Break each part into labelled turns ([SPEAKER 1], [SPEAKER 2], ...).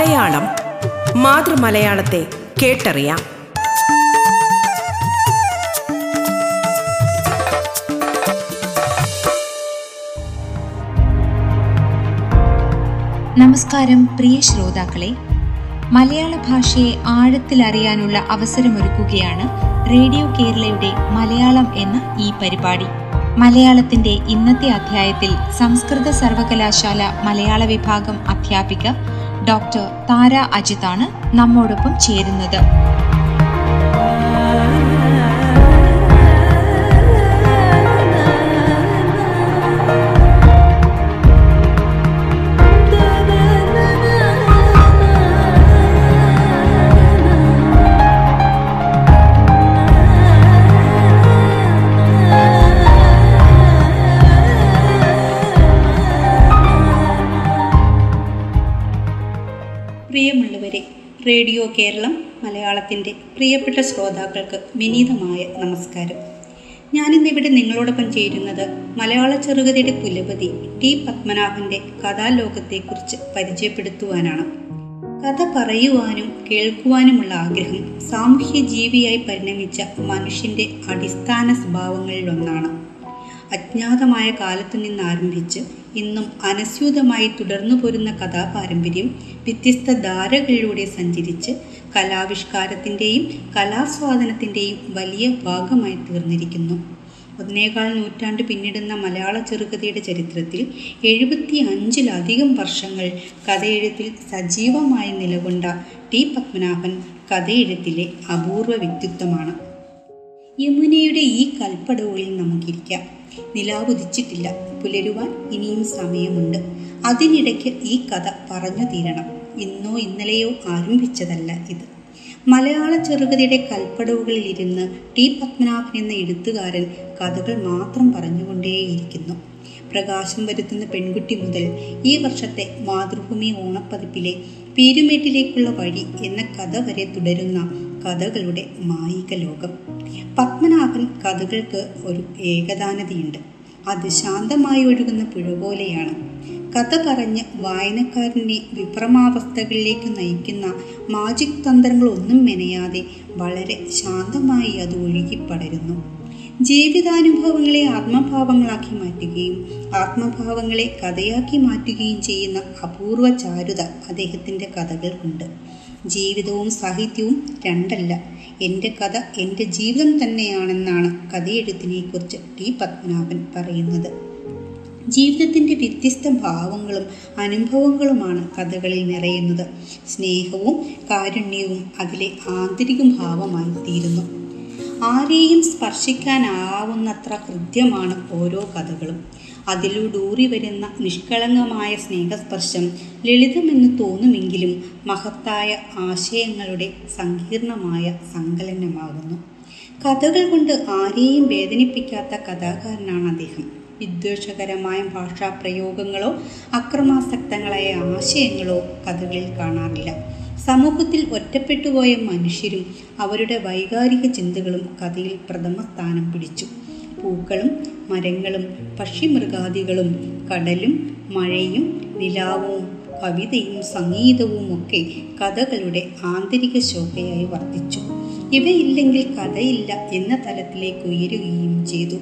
[SPEAKER 1] മലയാളം മാതൃമലയാളത്തെ കേട്ടറിയാം.
[SPEAKER 2] നമസ്കാരം പ്രിയ ശ്രോതാക്കളെ. മലയാള ഭാഷയെ ആഴത്തിൽ അറിയാനുള്ള അവസരമൊരുക്കുകയാണ് റേഡിയോ കേരളയുടെ മലയാളം എന്ന ഈ പരിപാടി. മലയാളത്തിന്റെ ഇന്നത്തെ അധ്യായത്തിൽ സംസ്കൃത സർവകലാശാല മലയാള വിഭാഗം അധ്യാപിക ഡോക്ടർ താര അജിതാണ് നമ്മോടൊപ്പം ചേരുന്നത്.
[SPEAKER 3] റേഡിയോ കേരളം മലയാളത്തിന്റെ പ്രിയപ്പെട്ട ശ്രോതാക്കൾക്ക് വിനീതമായ നമസ്കാരം. ഞാനിന്നിവിടെ നിങ്ങളോടൊപ്പം ചേരുന്നത് മലയാള ചെറുകഥയുടെ കുലപതി ടി പത്മനാഭന്റെ കഥാലോകത്തെക്കുറിച്ച് പരിചയപ്പെടുത്തുവാനാണ്. കഥ പറയുവാനും കേൾക്കുവാനുമുള്ള ആഗ്രഹം സാമൂഹ്യ ജീവിയായി പരിണമിച്ച മനുഷ്യന്റെ അടിസ്ഥാന സ്വഭാവങ്ങളിലൊന്നാണ്. അജ്ഞാതമായ കാലത്തു നിന്നാരംഭിച്ച് ആരംഭിച്ച് ഇന്നും അനസ്യൂതമായി തുടർന്നു പോരുന്ന കഥാപാരമ്പര്യം വ്യത്യസ്ത ധാരകളിലൂടെ സഞ്ചരിച്ച് കലാവിഷ്കാരത്തിന്റെയും കലാസ്വാദനത്തിന്റെയും വലിയ ഭാഗമായി തീർന്നിരിക്കുന്നു. ഒന്നേകാൽ നൂറ്റാണ്ട് പിന്നിടുന്ന മലയാള ചെറുകഥയുടെ ചരിത്രത്തിൽ എഴുപത്തി അഞ്ചിലധികം വർഷങ്ങൾ കഥയെഴുത്തിൽ സജീവമായി നിലകൊണ്ട ടി പത്മനാഭൻ കഥയെഴുത്തിലെ അപൂർവ വ്യക്തിത്വമാണ്. യമുനയുടെ ഈ കൽപ്പടവുകളിൽ നമുക്കിരിക്കാം. നിലാവുദിച്ചിട്ടില്ല പുലരുവാൻ ഇനിയും സമയമുണ്ട്. അതിനിടയ്ക്ക് ഈ കഥ പറഞ്ഞു തീരണം. ഇന്നോ ഇന്നലെയോ ആരംഭിച്ചതല്ല ഇത്. മലയാള ചെറുകഥയുടെ കൽപ്പടവുകളിൽ ഇരുന്ന് ടി പത്മനാഭൻ എന്ന എഴുത്തുകാരൻ കഥകൾ മാത്രം പറഞ്ഞുകൊണ്ടേയിരിക്കുന്നു. പ്രകാശം വരുത്തുന്ന പെൺകുട്ടി മുതൽ ഈ വർഷത്തെ മാതൃഭൂമി ഓണപ്പതിപ്പിലെ പീരുമേട്ടിലേക്കുള്ള വഴി എന്ന കഥ വരെ തുടരുന്ന കഥകളുടെ മായിക ലോകം പത്മനാഭൻ കഥകൾക്ക് ഒരു ഏകദാനതയുണ്ട്. അത് ശാന്തമായി ഒഴുകുന്ന പുഴ പോലെയാണ്. കഥ പറഞ്ഞ് വായനക്കാരനെ വിപ്രമാവസ്ഥകളിലേക്ക് നയിക്കുന്ന മാജിക് തന്ത്രങ്ങളൊന്നും മെനയാതെ വളരെ ശാന്തമായി അത് ഒഴുകിപ്പടരുന്നു. ജീവിതാനുഭവങ്ങളെ ആത്മഭാവങ്ങളാക്കി മാറ്റുകയും ആത്മഭാവങ്ങളെ കഥയാക്കി മാറ്റുകയും ചെയ്യുന്ന അപൂർവ ചാരുത അദ്ദേഹത്തിന്റെ കഥകൾക്കുണ്ട്. ജീവിതവും സാഹിത്യവും രണ്ടല്ല. എന്റെ കഥ എന്റെ ജീവിതം തന്നെയാണെന്നാണ് കഥയെഴുത്തിനെക്കുറിച്ച് ടി. പത്മനാഭൻ പറയുന്നത്. ജീവിതത്തിന്റെ വ്യത്യസ്ത ഭാവങ്ങളും അനുഭവങ്ങളുമാണ് കഥകളിൽ നിറയുന്നത്. സ്നേഹവും കാരുണ്യവും അതിലെ ആന്തരിക ഭാവമായി തീരുന്നു. ആരെയും സ്പർശിക്കാനാവുന്നത്ര ഹൃദ്യമാണ് ഓരോ കഥകളും. അതിലൂടൂറി വരുന്ന നിഷ്കളങ്കമായ സ്നേഹസ്പർശം ലളിതമെന്ന് തോന്നുമെങ്കിലും മഹത്തായ ആശയങ്ങളുടെ സങ്കീർണമായ സങ്കലനമാകുന്നു. കഥകൾ കൊണ്ട് ആരെയും വേദനിപ്പിക്കാത്ത കഥാകാരനാണ് അദ്ദേഹം. വിദ്വേഷകരമായ ഭാഷാ പ്രയോഗങ്ങളോ അക്രമാസക്തങ്ങളായ ആശയങ്ങളോ കഥകളിൽ കാണാറില്ല. സമൂഹത്തിൽ ഒറ്റപ്പെട്ടുപോയ മനുഷ്യരും അവരുടെ വൈകാരിക ചിന്തകളും കഥയിൽ പ്രഥമ സ്ഥാനം പിടിച്ചു. പൂക്കളും മരങ്ങളും പക്ഷിമൃഗാദികളും കടലും മഴയും നിലാവും കവിതയും സംഗീതവും ഒക്കെ കഥകളുടെ ആന്തരിക ശോഭയായി വർദ്ധിച്ചു ഇവയില്ലെങ്കിൽ കഥയില്ല എന്ന തലത്തിലേക്ക് ഉയരുകയും ചെയ്തു.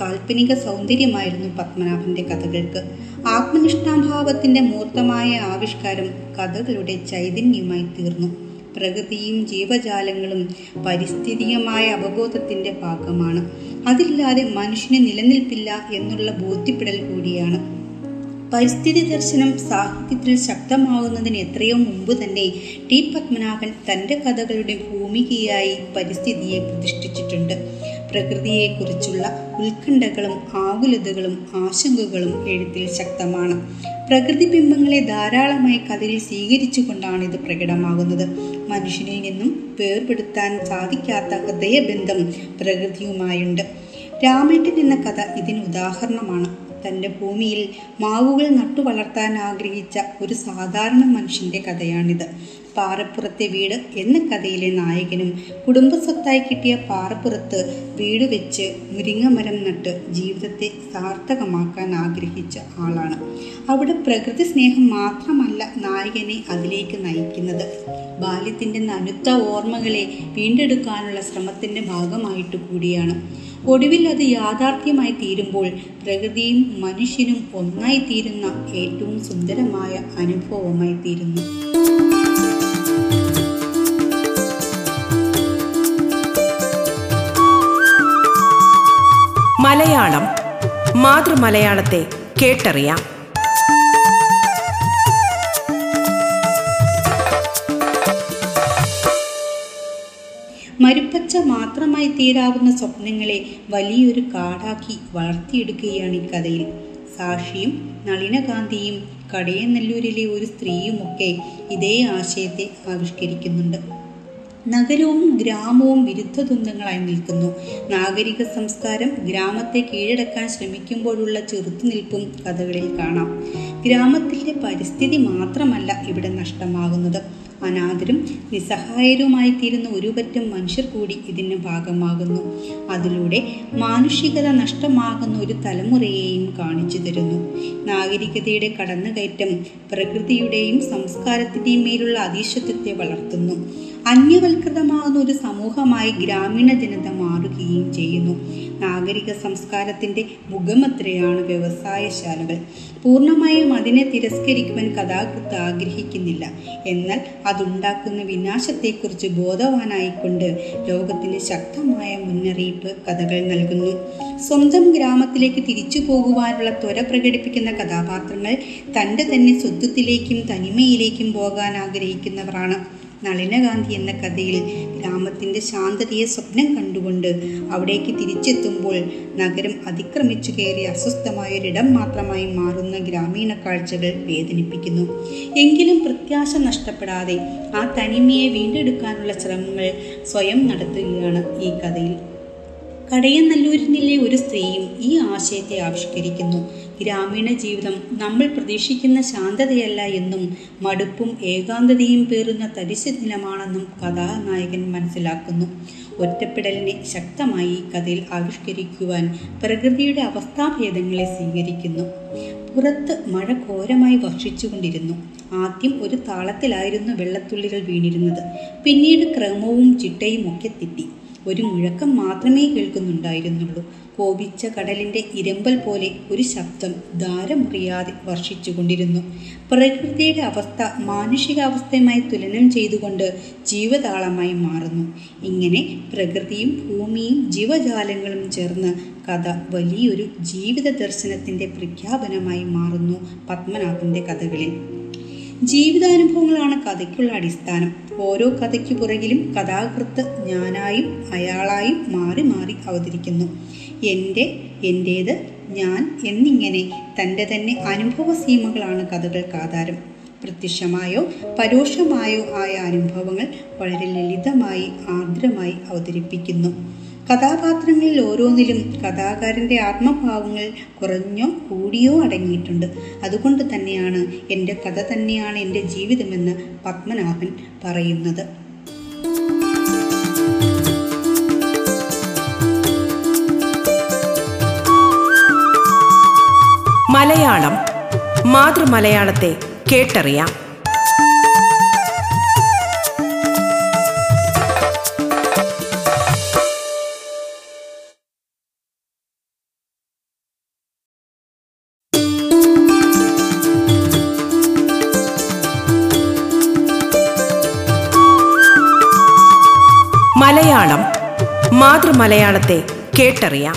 [SPEAKER 3] കാൽപ്പനിക സൗന്ദര്യമായിരുന്നു പത്മനാഭന്റെ കഥകൾക്ക്. ആത്മനിഷ്ഠാഭാവത്തിന്റെ മൂർത്തമായ ആവിഷ്കാരം കഥകളുടെ ചൈതന്യമായി തീർന്നു. പ്രകൃതിയും ജീവജാലങ്ങളും പരിസ്ഥിതികമായ അവബോധത്തിന്റെ ഭാഗമാണ്. അതില്ലാതെ മനുഷ്യന് നിലനിൽപ്പില്ല എന്നുള്ള ബോധ്യപ്പെടൽ കൂടിയാണ്. പരിസ്ഥിതി ദർശനം സാഹിത്യത്തിൽ ശക്തമാകുന്നതിന് എത്രയോ മുമ്പ് തന്നെ ടി. പത്മനാഭൻ തന്റെ കഥകളുടെ ഭൂമികയായി പരിസ്ഥിതിയെ പ്രതിഷ്ഠിച്ചിട്ടുണ്ട്. പ്രകൃതിയെക്കുറിച്ചുള്ള ഉത്കണ്ഠകളും ആകുലതകളും ആശങ്കകളും എഴുത്തിൽ ശക്തമാണ്. പ്രകൃതി ബിംബങ്ങളെ ധാരാളമായി കഥയിൽ സ്വീകരിച്ചുകൊണ്ടാണ് ഇത് പ്രകടമാകുന്നത്. മനുഷ്യനിൽ നിന്നും വേർപെടുത്താൻ സാധിക്കാത്ത ഹൃദയബന്ധം പ്രകൃതിയുമായുണ്ട്. രാമേട്ടൻ എന്ന കഥ ഇതിന് ഉദാഹരണമാണ്. തന്റെ ഭൂമിയിൽ മാവുകൾ നട്ടു വളർത്താൻ ആഗ്രഹിച്ച ഒരു സാധാരണ മനുഷ്യന്റെ കഥയാണിത്. പാറപ്പുറത്തെ വീട് എന്ന കഥയിലെ നായകനും കുടുംബസ്വത്തായി കിട്ടിയ പാറപ്പുറത്ത് വീട് വെച്ച് മുരിങ്ങമരം നട്ട് ജീവിതത്തെ സാർത്ഥകമാക്കാൻ ആഗ്രഹിച്ച ആളാണ്. അവിടെ പ്രകൃതി സ്നേഹം മാത്രമല്ല നായകനെ അതിലേക്ക് നയിക്കുന്നത്. ബാല്യത്തിന്റെ നനുത്ത ഓർമ്മകളെ വീണ്ടെടുക്കാനുള്ള ശ്രമത്തിന്റെ ഭാഗമായിട്ട് കൂടിയാണ്. ഒടുവിൽ അത് യാഥാർത്ഥ്യമായി തീരുമ്പോൾ പ്രകൃതിയും മനുഷ്യനും ഒന്നായി തീരുന്ന ഏറ്റവും സുന്ദരമായ അനുഭവമായി തീരുന്നു.
[SPEAKER 1] മലയാളം മാതൃമലയാളത്തെ കേട്ടറിയാം.
[SPEAKER 3] മരുപ്പച്ച മാത്രമായി തീരാവുന്ന സ്വപ്നങ്ങളെ വലിയൊരു കാടാക്കി വളർത്തിയെടുക്കുകയാണ് ഈ കഥയിൽ. സാക്ഷിയും നളിനകാന്തിയും കടയനല്ലൂരിലെ ഒരു സ്ത്രീയുമൊക്കെ ഇതേ ആശയത്തെ ആവിഷ്കരിക്കുന്നുണ്ട്. നഗരവും ഗ്രാമവും വിരുദ്ധ വിരുദ്ധദ്വന്ദ്ങ്ങളായി നിൽക്കുന്നു. നാഗരിക സംസ്കാരം ഗ്രാമത്തെ കീഴടക്കാൻ ശ്രമിക്കുമ്പോഴുള്ള ചെറുത്തുനിൽപ്പും കഥകളിൽ കാണാം. ഗ്രാമത്തിന്റെ പരിസ്ഥിതി മാത്രമല്ല ഇവിടെ നഷ്ടമാകുന്നത്. അനാഥരും നിസ്സഹായരുമായി തീരുന്ന ഒരുപറ്റം മനുഷ്യർ കൂടി ഇതിന് ഭാഗമാകുന്നു. അതിലൂടെ മാനുഷികത നഷ്ടമാകുന്ന ഒരു തലമുറയെയും കാണിച്ചു തരുന്നു. നാഗരികതയുടെ കടന്നുകയറ്റം പ്രകൃതിയുടെയും സംസ്കാരത്തിന്റെയും മേലുള്ള അതീശത്വത്തെ വളർത്തുന്നു. അന്യവൽകൃതമാകുന്ന ഒരു സമൂഹമായി ഗ്രാമീണ ജനത മാറുകയും ചെയ്യുന്നു. നാഗരിക സംസ്കാരത്തിന്റെ മുഖമത്രയാണ് വ്യവസായശാലകൾ. പൂർണമായും അതിനെ തിരസ്കരിക്കുവാൻ കഥാകൃത്ത് ആഗ്രഹിക്കുന്നില്ല. എന്നാൽ അതുണ്ടാക്കുന്ന വിനാശത്തെക്കുറിച്ച് ബോധവാനായിക്കൊണ്ട് ലോകത്തിന് ശക്തമായ മുന്നറിയിപ്പ് കഥകൾ നൽകുന്നു. സ്വന്തം ഗ്രാമത്തിലേക്ക് തിരിച്ചു പോകുവാനുള്ള ത്വര പ്രകടിപ്പിക്കുന്ന കഥാപാത്രങ്ങൾ തന്റെ തന്നെ സ്വത്വത്തിലേക്കും തനിമയിലേക്കും പോകാൻ ആഗ്രഹിക്കുന്നവരാണ്. നളിനകാന്തി എന്ന കഥയിൽ ഗ്രാമത്തിന്റെ ശാന്തതയെ സ്വപ്നം കണ്ടുകൊണ്ട് അവിടേക്ക് തിരിച്ചെത്തുമ്പോൾ നഗരം അതിക്രമിച്ചു കയറി അസ്വസ്ഥമായൊരിടം മാത്രമായി മാറുന്ന ഗ്രാമീണ കാഴ്ചകൾ വേദനിപ്പിക്കുന്നു. എങ്കിലും പ്രത്യാശ നഷ്ടപ്പെടാതെ ആ തനിമയെ വീണ്ടെടുക്കാനുള്ള ശ്രമങ്ങൾ സ്വയം നടത്തുകയാണ് ഈ കഥയിൽ. കടയനല്ലൂരിലെ ഒരു സ്ത്രീയും ഈ ആശയത്തെ ആവിഷ്കരിക്കുന്നു. ഗ്രാമീണ ജീവിതം നമ്മൾ പ്രതീക്ഷിക്കുന്ന ശാന്തതയല്ല എന്നും മടുപ്പും ഏകാന്തതയും പേറുന്ന തരിശ നിലമാണെന്നും കഥാനായകൻ മനസ്സിലാക്കുന്നു. ഒറ്റപ്പെടലിനെ ശക്തമായി കഥയിൽ ആവിഷ്കരിക്കുവാൻ പ്രകൃതിയുടെ അവസ്ഥാഭേദങ്ങളെ സ്വീകരിക്കുന്നു. പുറത്ത് മഴ ഘോരമായി വർഷിച്ചുകൊണ്ടിരുന്നു. ആദ്യം ഒരു താളത്തിലായിരുന്നു വെള്ളത്തുള്ളികൾ വീണിരുന്നത്. പിന്നീട് ക്രമവും ചിട്ടയും ഒക്കെ തെറ്റി. ഒരു മുഴക്കം മാത്രമേ കേൾക്കുന്നുണ്ടായിരുന്നുള്ളൂ. കോപിച്ച കടലിന്റെ ഇരമ്പൽ പോലെ ഒരു ശബ്ദം ധാരമുറിയാതെ വർഷിച്ചുകൊണ്ടിരുന്നു. പ്രകൃതിയുടെ അവസ്ഥ മാനുഷികാവസ്ഥയുമായി തുലനം ചെയ്തുകൊണ്ട് ജീവതാളമായി മാറുന്നു. ഇങ്ങനെ പ്രകൃതിയും ഭൂമിയും ജീവജാലങ്ങളും ചേർന്ന് കഥ വലിയൊരു ജീവിത ദർശനത്തിന്റെ പ്രഖ്യാപനമായി മാറുന്നു പത്മനാഭന്റെ കഥകളിൽ. ജീവിതാനുഭവങ്ങളാണ് കഥയ്ക്കുള്ള അടിസ്ഥാനം. ഓരോ കഥയ്ക്കു പുറകിലും കഥാകൃത്ത് ഞാനായും അയാളായും മാറി മാറി അവതരിക്കുന്നു. എന്റെ എന്റേത് ഞാൻ എന്നിങ്ങനെ തന്റെ തന്നെ അനുഭവ സീമകളാണ് കഥകൾക്ക് ആധാരം. പ്രത്യക്ഷമായോ പരോക്ഷമായോ ആയ അനുഭവങ്ങൾ വളരെ ലളിതമായി ആർദ്രമായി അവതരിപ്പിക്കുന്നു. കഥാപാത്രങ്ങളിൽ ഓരോന്നിലും കഥാകാരന്റെ ആത്മഭാവങ്ങൾ കുറഞ്ഞോ കൂടിയോ അടങ്ങിയിട്ടുണ്ട്. അതുകൊണ്ട് തന്നെയാണ് എന്റെ കഥ തന്നെയാണ് എന്റെ ജീവിതമെന്ന് പത്മനാഭൻ പറയുന്നത്.
[SPEAKER 1] മലയാളം മാതൃമലയാളത്തെ കേട്ടറിയാം. മലയാളം മാതൃമലയാളത്തെ കേട്ടറിയാം.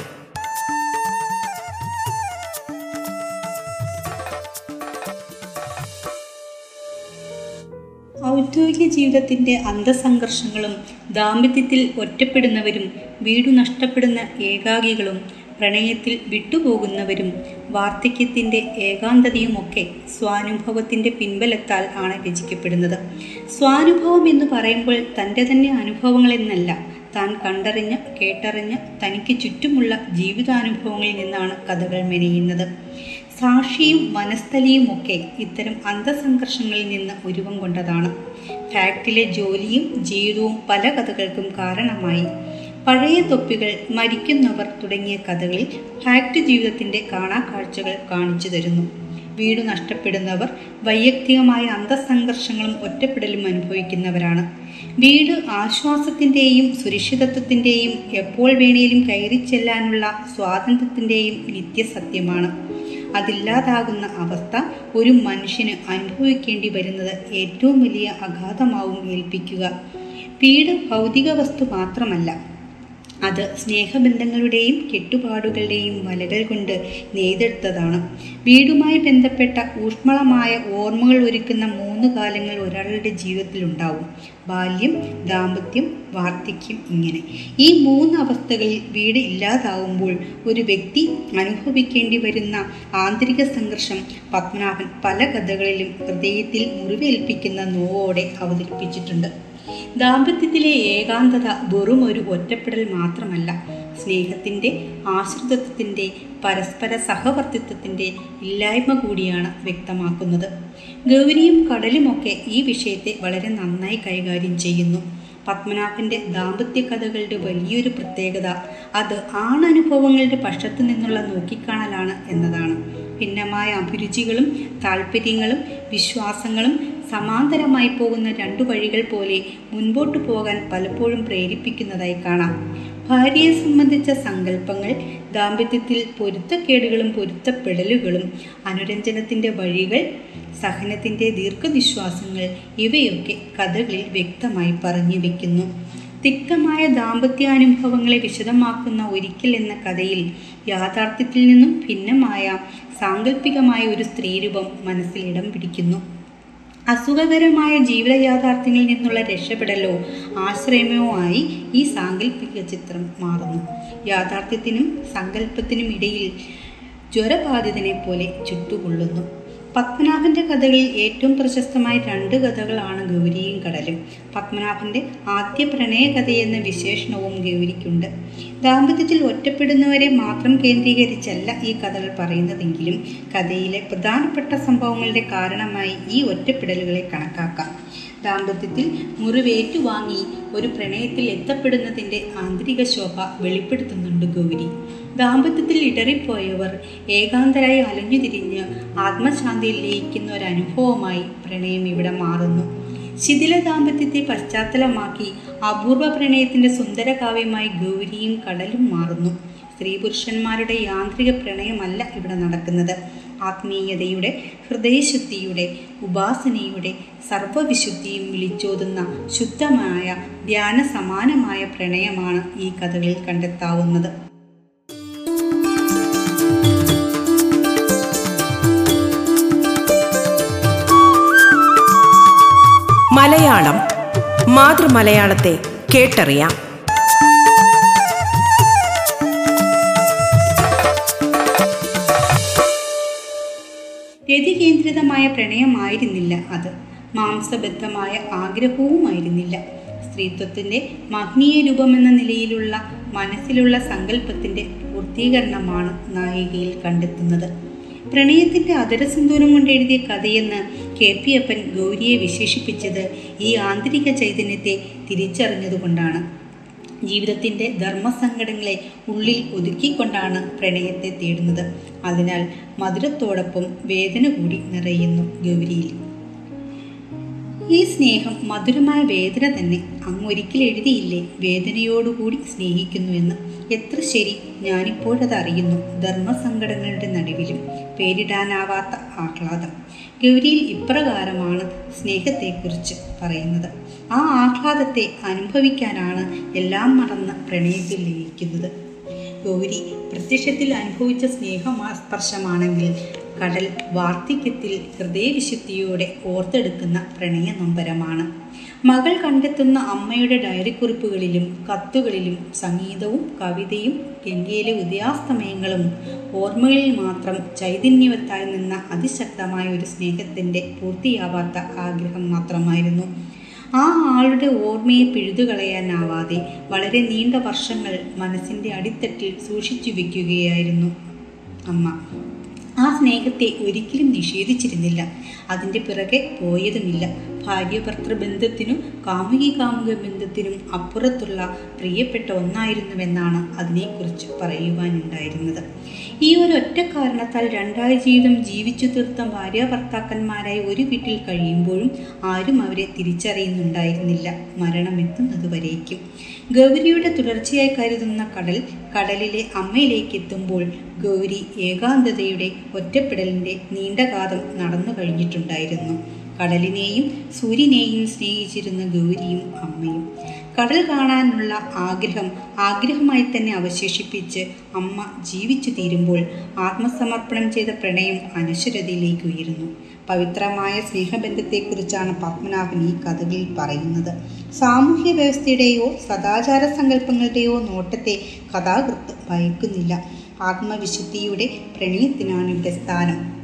[SPEAKER 3] ഔദ്യോഗിക ജീവിതത്തിന്റെ അന്തസംഘർഷങ്ങളും ദാമ്പത്യത്തിൽ ഒറ്റപ്പെടുന്നവരും വീടു നഷ്ടപ്പെടുന്ന ഏകാകികളും പ്രണയത്തിൽ വിട്ടുപോകുന്നവരും വാർദ്ധക്യത്തിന്റെ ഏകാന്തതയുമൊക്കെ സ്വാനുഭവത്തിന്റെ പിൻബലത്താൽ ആണ് രചിക്കപ്പെടുന്നത്. സ്വാനുഭവം എന്ന് പറയുമ്പോൾ തന്റെ തന്നെ അനുഭവങ്ങളെന്നല്ല താൻ കണ്ടറിഞ്ഞ് കേട്ടറിഞ്ഞ് തനിക്ക് ചുറ്റുമുള്ള ജീവിതാനുഭവങ്ങളിൽ നിന്നാണ് കഥകൾ മെനയുന്നത്. സാക്ഷിയും മനസ്ഥലിയും ഒക്കെ ഇത്തരം അന്തസംഘർഷങ്ങളിൽ നിന്ന് ഉരുവം കൊണ്ടതാണ്. ഫാക്ടിലെ ജോലിയും ജീവിതവും പല കഥകൾക്കും കാരണമായി. പഴയ തൊപ്പികൾ മരിക്കുന്നവർ തുടങ്ങിയ കഥകളിൽ ഫാക്ട് ജീവിതത്തിന്റെ കാണാക്കാഴ്ചകൾ കാണിച്ചു തരുന്നു. വീട് നഷ്ടപ്പെടുന്നവർ വൈയക്തികമായ അന്തസംഘർഷങ്ങളും ഒറ്റപ്പെടലും അനുഭവിക്കുന്നവരാണ്. വീട് ആശ്വാസത്തിന്റെയും സുരക്ഷിതത്വത്തിന്റെയും എപ്പോൾ വേണേലും കയറി ചെല്ലാനുള്ള സ്വാതന്ത്ര്യത്തിന്റെയും നിത്യസത്യമാണ്. അതില്ലാതാകുന്ന അവസ്ഥ ഒരു മനുഷ്യന് അനുഭവിക്കേണ്ടി വരുന്നത് ഏറ്റവും വലിയ അഗാധമാവും ഏൽപ്പിക്കുക. വീട് ഭൗതിക വസ്തു മാത്രമല്ല അത് സ്നേഹബന്ധങ്ങളുടെയും കെട്ടുപാടുകളുടെയും വലകൾ കൊണ്ട് നെയ്തെടുത്തതാണ്. വീടുമായി ബന്ധപ്പെട്ട ഊഷ്മളമായ ഓർമ്മകൾ ഒരുക്കുന്ന മൂന്ന് കാലങ്ങൾ ഒരാളുടെ ജീവിതത്തിലുണ്ടാവും ബാല്യം ദാമ്പത്യം വാർദ്ധക്യം ഇങ്ങനെ. ഈ മൂന്ന് അവസ്ഥകളിൽ വീട് ഇല്ലാതാവുമ്പോൾ ഒരു വ്യക്തി അനുഭവിക്കേണ്ടി വരുന്ന ആന്തരിക സംഘർഷം പത്മനാഭൻ പല കഥകളിലും ഹൃദയത്തിൽ മുറിവേൽപ്പിക്കുന്ന നോവോടെ അവതരിപ്പിച്ചിട്ടുണ്ട്. ദാമ്പത്യത്തിലെ ഏകാന്തത വെറും ഒരു ഒറ്റപ്പെടൽ മാത്രമല്ല. സ്നേഹത്തിന്റെ ആശ്രിതത്വത്തിന്റെ പരസ്പര സഹവർത്തിത്വത്തിന്റെ ഇല്ലായ്മ കൂടിയാണ് വ്യക്തമാക്കുന്നത്. ഗൗരിയും കടലുമൊക്കെ ഈ വിഷയത്തെ വളരെ നന്നായി കൈകാര്യം ചെയ്യുന്നു. പത്മനാഭന്റെ ദാമ്പത്യ കഥകളുടെ വലിയൊരു പ്രത്യേകത അത് ആണനുഭവങ്ങളുടെ പക്ഷത്തു നിന്നുള്ള നോക്കിക്കാണലാണ് എന്നതാണ്. ഭിന്നമായ അഭിരുചികളും താല്പര്യങ്ങളും വിശ്വാസങ്ങളും സമാന്തരമായി പോകുന്ന രണ്ടു വഴികൾ പോലെ മുൻപോട്ടു പോകാൻ പലപ്പോഴും പ്രേരിപ്പിക്കുന്നതായി കാണാം. ഭാര്യയെ സംബന്ധിച്ച സങ്കല്പങ്ങൾ ദാമ്പത്യത്തിൽ പൊരുത്തക്കേടുകളും പൊരുത്തപ്പെടലുകളും അനുരഞ്ജനത്തിന്റെ വഴികൾ സഹനത്തിന്റെ ദീർഘനിശ്വാസങ്ങൾ ഇവയൊക്കെ കഥകളിൽ വ്യക്തമായി പറഞ്ഞു വയ്ക്കുന്നു തിക്തമായ ദാമ്പത്യാനുഭവങ്ങളെ വിശദമാക്കുന്ന ഒരിക്കൽ എന്ന കഥയിൽ യാഥാർത്ഥ്യത്തിൽ നിന്നും ഭിന്നമായ സാങ്കല്പികമായ ഒരു സ്ത്രീരൂപം മനസ്സിൽ ഇടം പിടിക്കുന്നു. അസുഖകരമായ ജീവിത യാഥാർത്ഥ്യങ്ങളിൽ നിന്നുള്ള രക്ഷപ്പെടലോ ആശ്രയമോ ആയി ഈ സാങ്കല്പിക ചിത്രം മാറുന്നു. യാഥാർത്ഥ്യത്തിനും സങ്കല്പത്തിനും ഇടയിൽ ജ്വരബാധിതനെ പോലെ ചുട്ടുകൊള്ളുന്നു. പത്മനാഭന്റെ കഥകളിൽ ഏറ്റവും പ്രശസ്തമായ രണ്ട് കഥകളാണ് ഗൗരിയും കടലും. പത്മനാഭന്റെ ആദ്യ പ്രണയകഥയെന്ന വിശേഷണവും ഗൗരിക്കുണ്ട്. ദാമ്പത്യത്തിൽ ഒറ്റപ്പെടുന്നവരെ മാത്രം കേന്ദ്രീകരിച്ചല്ല ഈ കഥകൾ പറയുന്നതെങ്കിലും കഥയിലെ പ്രധാനപ്പെട്ട സംഭവങ്ങളുടെ കാരണമായി ഈ ഒറ്റപ്പെടലുകളെ കണക്കാക്കാം. ദാമ്പത്യത്തിൽ മുറിവേറ്റുവാങ്ങി ഒരു പ്രണയത്തിൽ എത്തപ്പെടുന്നതിന്റെ ആന്തരിക ശോഭ വെളിപ്പെടുത്തുന്നുണ്ട് ഗൗരി. ദാമ്പത്യത്തിൽ ഇടറിപ്പോയവർ ഏകാന്തരായി അലഞ്ഞു തിരിഞ്ഞ് ആത്മശാന്തിയിൽ ലയിക്കുന്ന ഒരു അനുഭവമായി പ്രണയം ഇവിടെ മാറുന്നു. ശിഥില ദാമ്പത്യത്തെ പശ്ചാത്തലമാക്കി അപൂർവ പ്രണയത്തിന്റെ സുന്ദരകാവ്യമായി ഗൗരിയും കടലും മാറുന്നു. സ്ത്രീ പുരുഷന്മാരുടെ യാന്ത്രിക പ്രണയമല്ല ഇവിടെ നടക്കുന്നത്. ആത്മീയതയുടെ ഹൃദയശുദ്ധിയുടെ ഉപാസനയുടെ സർവവിശുദ്ധിയും വിളിച്ചോതുന്ന ശുദ്ധമായ ധ്യാന സമാനമായ പ്രണയമാണ് ഈ കഥകളിൽ കണ്ടെത്താവുന്നത്.
[SPEAKER 1] മലയാളം മാതൃമലയാളത്തെ കേട്ടറിയാം.
[SPEAKER 3] രതികേന്ദ്രിതമായ പ്രണയമായിരുന്നില്ല അത്. മാംസബദ്ധമായ ആഗ്രഹവുമായിരുന്നില്ല. സ്ത്രീത്വത്തിന്റെ മഗ്നീയ രൂപമെന്ന നിലയിലുള്ള മനസ്സിലുള്ള സങ്കല്പത്തിന്റെ പൂർത്തീകരണമാണ് നായികയിൽ കണ്ടെത്തുന്നത്. പ്രണയത്തിന്റെ അതരസിന്ദൂരം കൊണ്ട് എഴുതിയ കഥയെന്ന് കെ. പി. അപ്പൻ ഗൗരിയെ വിശേഷിപ്പിച്ചത് ഈ ആന്തരിക ചൈതന്യത്തെ തിരിച്ചറിഞ്ഞതുകൊണ്ടാണ്. ജീവിതത്തിന്റെ ധർമ്മസങ്കടങ്ങളെ ഉള്ളിൽ ഒതുക്കിക്കൊണ്ടാണ് പ്രണയത്തെ തേടുന്നത്. അതിനാൽ മധുരത്തോടൊപ്പം വേദന കൂടി നിറയുന്നു ഗൗരിയിൽ. ഈ സ്നേഹം മധുരമായ വേദന തന്നെ അങ്ങൊരിക്കൽ എഴുതിയില്ലേ വേദനയോടുകൂടി സ്നേഹിക്കുന്നു എന്ന് എത്ര ശരി ഞാനിപ്പോഴത് അറിയുന്നു ധർമ്മസങ്കടങ്ങളുടെ നടുവിലും പേരിടാനാവാത്ത ആഹ്ലാദം. ഗൗരിയിൽ ഇപ്രകാരമാണ് സ്നേഹത്തെക്കുറിച്ച് പറയുന്നത്. ആ ആഹ്ലാദത്തെ അനുഭവിക്കാനാണ് എല്ലാം മറന്ന് പ്രണയത്തിൽ ലയിക്കുന്നത് ഗൗരി പ്രത്യക്ഷത്തിൽ അനുഭവിച്ച സ്നേഹസ്പർശമാണെങ്കിൽ കടൽ വാർദ്ധക്യത്തിൽ ഹൃദയവിശുദ്ധിയോടെ ഓർത്തെടുക്കുന്ന പ്രണയ നൊമ്പരമാണ് മകൾ കണ്ടെത്തുന്ന അമ്മയുടെ ഡയറി കുറിപ്പുകളിലും കത്തുകളിലും സംഗീതവും കവിതയും ഗംഗയിലെ ഉദയാസ്തമയങ്ങളും ഓർമ്മകളിൽ മാത്രം ചൈതന്യവത്തായി നിന്ന അതിശക്തമായ ഒരു സ്നേഹത്തിന്റെ പൂർത്തിയാവാത്ത ആഗ്രഹം മാത്രമായിരുന്നു. ആ ആളുടെ ഓർമ്മയെ പിഴുതുകളയാനാവാതെ വളരെ നീണ്ട വർഷങ്ങൾ മനസ്സിന്റെ അടിത്തട്ടിൽ സൂക്ഷിച്ചു വയ്ക്കുകയായിരുന്നു അമ്മ. ആ സ്നേഹത്തെ ഒരിക്കലും നിഷേധിച്ചിരുന്നില്ല. അതിന്റെ പിറകെ പോയതുമില്ല. ഭാര്യ ബന്ധത്തിനും കാമുകി കാമുക ബന്ധത്തിനും അപ്പുറത്തുള്ള പ്രിയപ്പെട്ട ഒന്നായിരുന്നുവെന്നാണ് അതിനെക്കുറിച്ച് പറയുവാനുണ്ടായിരുന്നത്. ഈ ഒരു ഒറ്റ കാരണത്താൽ രണ്ടായ ജീവിതം ജീവിച്ചു തീർത്ത ഭാര്യ ഒരു വീട്ടിൽ കഴിയുമ്പോഴും ആരും അവരെ തിരിച്ചറിയുന്നുണ്ടായിരുന്നില്ല. മരണമെത്തുന്നത് വരേക്കും ഗൗരിയുടെ തുടർച്ചയായി കരുതുന്ന കടൽ കടലിലെ അമ്മയിലേക്ക് എത്തുമ്പോൾ ഗൗരി ഏകാന്തതയുടെ ഒറ്റപ്പെടലിന്റെ നീണ്ടകാലം നടന്നു കഴിഞ്ഞിട്ടുണ്ടായിരുന്നു കടലിനെയും സൂര്യനെയും സ്നേഹിച്ചിരുന്ന ഗൗരിയും അമ്മയും. കടൽ കാണാനുള്ള ആഗ്രഹം ആഗ്രഹമായി തന്നെ അവശേഷിപ്പിച്ച് അമ്മ ജീവിച്ചു തീരുമ്പോൾ ആത്മസമർപ്പണം ചെയ്ത പ്രണയം അനശ്വരതയിലേക്ക് ഉയരുന്നു. പവിത്രമായ സ്നേഹബന്ധത്തെക്കുറിച്ചാണ് പത്മനാഭൻ ഈ കഥകളിൽ പറയുന്നത്. സാമൂഹ്യ വ്യവസ്ഥയുടെയോ സദാചാര സങ്കല്പങ്ങളുടെയോ നോട്ടത്തെ കഥാകൃത്ത് ഭയക്കുന്നില്ല. ആത്മവിശുദ്ധിയുടെ പ്രണയത്തിനാണ് ഇവിടെ സ്ഥാനം.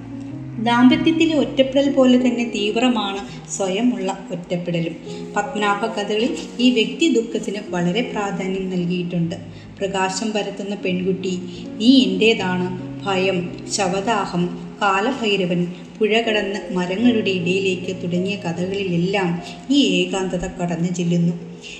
[SPEAKER 3] ദാമ്പത്യത്തിലെ ഒറ്റപ്പെടൽ പോലെ തന്നെ തീവ്രമാണ് സ്വയമുള്ള ഒറ്റപ്പെടലും. പത്മനാഭ കഥകളിൽ ഈ വ്യക്തി ദുഃഖത്തിന് വളരെ പ്രാധാന്യം നൽകിയിട്ടുണ്ട്. പ്രകാശം പരത്തുന്ന പെൺകുട്ടി നീ എന്റേതാണ് ഭയം ശവദാഹം കാലഭൈരവൻ പുഴ കടന്ന് മരങ്ങളുടെ ഇടയിലേക്ക് തുടങ്ങിയ കഥകളിലെല്ലാം ഈ ഏകാന്തത കടന്നു ചെല്ലുന്നു.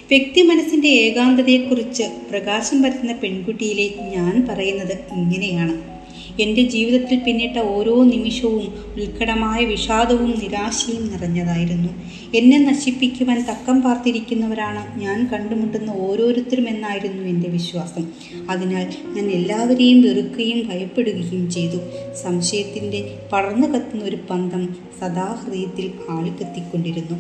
[SPEAKER 3] വ്യക്തി മനസ്സിന്റെ ഏകാന്തതയെക്കുറിച്ച് പ്രകാശം പരത്തുന്ന പെൺകുട്ടിയിലെ ഞാൻ പറയുന്നത് ഇങ്ങനെയാണ്. എന്റെ ജീവിതത്തിൽ പിന്നിട്ട ഓരോ നിമിഷവും ഉത്കടമായ വിഷാദവും നിരാശയും നിറഞ്ഞതായിരുന്നു. എന്നെ നശിപ്പിക്കുവാൻ തക്കം പാർത്തിരിക്കുന്നവരാണ് ഞാൻ കണ്ടുമുട്ടുന്ന ഓരോരുത്തരും എന്നായിരുന്നു എന്റെ വിശ്വാസം. അതിനാൽ ഞാൻ എല്ലാവരെയും വെറുക്കുകയും ഭയപ്പെടുകയും ചെയ്തു. സംശയത്തിന്റെ പടർന്നു കത്തുന്ന ഒരു പന്തം സദാഹൃദയത്തിൽ ആളിക്കത്തിക്കൊണ്ടിരുന്നു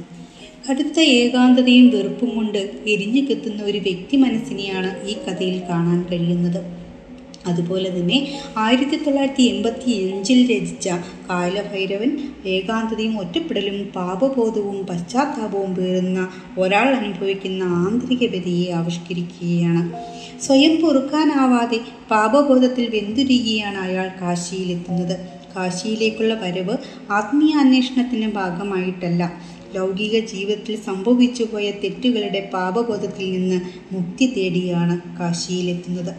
[SPEAKER 3] കടുത്ത ഏകാന്തതയും വെറുപ്പും കൊണ്ട് എരിഞ്ഞു കെത്തുന്ന ഒരു വ്യക്തി മനസ്സിനെയാണ് ഈ കഥയിൽ കാണാൻ കഴിയുന്നത്. അതുപോലെ തന്നെ ആയിരത്തി തൊള്ളായിരത്തി എൺപത്തി അഞ്ചിൽ രചിച്ച കാലഭൈരവൻ ഏകാന്തതയും ഒറ്റപ്പെടലും പാപബോധവും പശ്ചാത്താപവും പേറുന്ന ഒരാൾ അനുഭവിക്കുന്ന ആന്തരിക ഗതിയെ ആവിഷ്കരിക്കുകയാണ്. സ്വയം പൊറുക്കാനാവാതെ പാപബോധത്തിൽ വെന്തുരുകിയാണ് അയാൾ കാശിയിലെത്തുന്നത്. കാശിയിലേക്കുള്ള വരവ് ആത്മീയ അന്വേഷണത്തിന്റെ ഭാഗമായിട്ടല്ല. ലൗകിക ജീവിതത്തിൽ സംഭവിച്ചു പോയ തെറ്റുകളുടെ പാപബോധത്തിൽ നിന്ന് മുക്തി തേടിയാണ് കാശിയിലെത്തുന്നത്.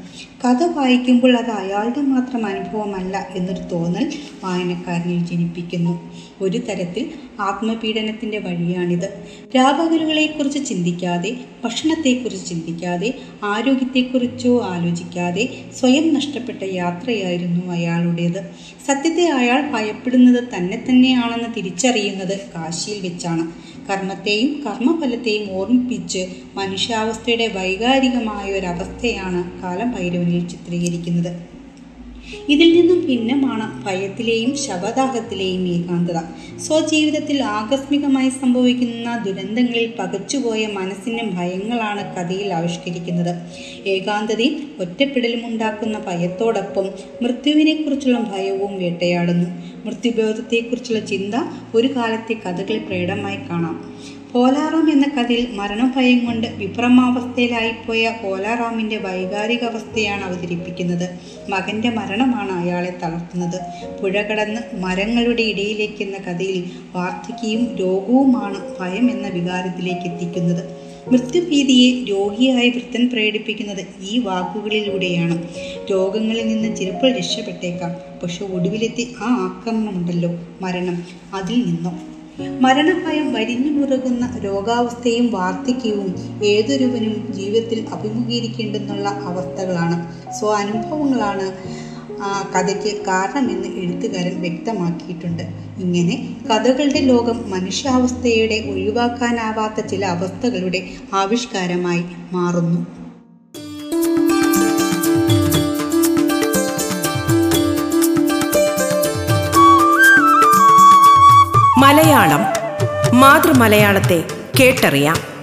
[SPEAKER 3] കഥ വായിക്കുമ്പോൾ അത് അയാളുടെ മാത്രം അനുഭവമല്ല എന്നൊരു തോന്നൽ വായനക്കാരനിൽ ജനിപ്പിക്കുന്നു. ഒരു തരത്തിൽ ആത്മപീഡനത്തിന്റെ വഴിയാണിത്. രാപകലുകളെക്കുറിച്ച് ചിന്തിക്കാതെ ഭക്ഷണത്തെക്കുറിച്ച് ചിന്തിക്കാതെ ആരോഗ്യത്തെക്കുറിച്ചോ ആലോചിക്കാതെ സ്വയം നഷ്ടപ്പെട്ട യാത്രയായിരുന്നു അയാളുടേത്. സത്യത്തെ അയാൾ ഭയപ്പെടുന്നത് തന്നെ തന്നെയാണെന്ന് തിരിച്ചറിയുന്നത് കാശിയിൽ വെച്ചാണ്. കർമ്മത്തെയും കർമ്മഫലത്തെയും ഓർമ്മിപ്പിച്ച് മനുഷ്യാവസ്ഥയുടെ വൈകാരികമായ ഒരവസ്ഥയാണ് കാലം ഭൈരവനിൽ ചിത്രീകരിക്കുന്നത്. ഇതിൽ നിന്നും ഭിന്നമാണ് ഭയത്തിലെയും ശവദാഹത്തിലെയും ഏകാന്തത. സ്വജീവിതത്തിൽ ആകസ്മികമായി സംഭവിക്കുന്ന ദുരന്തങ്ങളിൽ പകച്ചുപോയ മനസ്സിന്റെ ഭയങ്ങളാണ് കഥയിൽ ആവിഷ്കരിക്കുന്നത്. ഏകാന്തതയും ഒറ്റപ്പെടലും ഉണ്ടാക്കുന്ന ഭയത്തോടൊപ്പം മൃത്യുവിനെക്കുറിച്ചുള്ള ഭയവും വേട്ടയാടുന്നു. മൃത്യുബോധത്തെക്കുറിച്ചുള്ള ചിന്ത ഒരു കാലത്തെ കഥകളിൽ പ്രേടമായി കാണാം. പോലാറാം എന്ന കഥയിൽ മരണഭയം കൊണ്ട് വിഭ്രമാവസ്ഥയിലായിപ്പോയ പോലാറാമിന്റെ വൈകാരിക അവസ്ഥയാണ് അവതരിപ്പിക്കുന്നത്. മകന്റെ മരണമാണ് അയാളെ തളർത്തുന്നത്. പുഴ കടന്ന് മരങ്ങളുടെ ഇടയിലേക്ക് എന്ന കഥയിൽ വാർദ്ധക്യവും രോഗവുമാണ് ഭയം എന്ന വികാരത്തിലേക്ക് എത്തിക്കുന്നത്. മൃത്യുഭീതിയെ രോഗിയായ വൃത്തൻ പ്രകടിപ്പിക്കുന്നത് ഈ വാക്കുകളിലൂടെയാണ്. രോഗങ്ങളിൽ നിന്ന് ചിലപ്പോൾ രക്ഷപ്പെട്ടേക്കാം. പക്ഷെ ഒടുവിലെത്തി ആ ആക്രമണമുണ്ടല്ലോ മരണം. അതിൽ നിന്നോ? മരണഭയം വരിഞ്ഞു മുറുകുന്ന രോഗാവസ്ഥയും വാർദ്ധക്യവും ഏതൊരുവനും ജീവിതത്തിൽ അഭിമുഖീകരിക്കേണ്ടെന്നുള്ള അവസ്ഥകളാണ്. സ്വ അനുഭവങ്ങളാണ് കഥയ്ക്ക് കാരണമെന്ന് എഴുത്തുകാരൻ വ്യക്തമാക്കിയിട്ടുണ്ട്. ഇങ്ങനെ കഥകളുടെ ലോകം മനുഷ്യാവസ്ഥയുടെ ഒഴിവാക്കാനാവാത്ത ചില അവസ്ഥകളുടെ ആവിഷ്കാരമായി മാറുന്നു.
[SPEAKER 1] മലയാളം മാതൃമലയാളത്തെ കേട്ടറിയാം.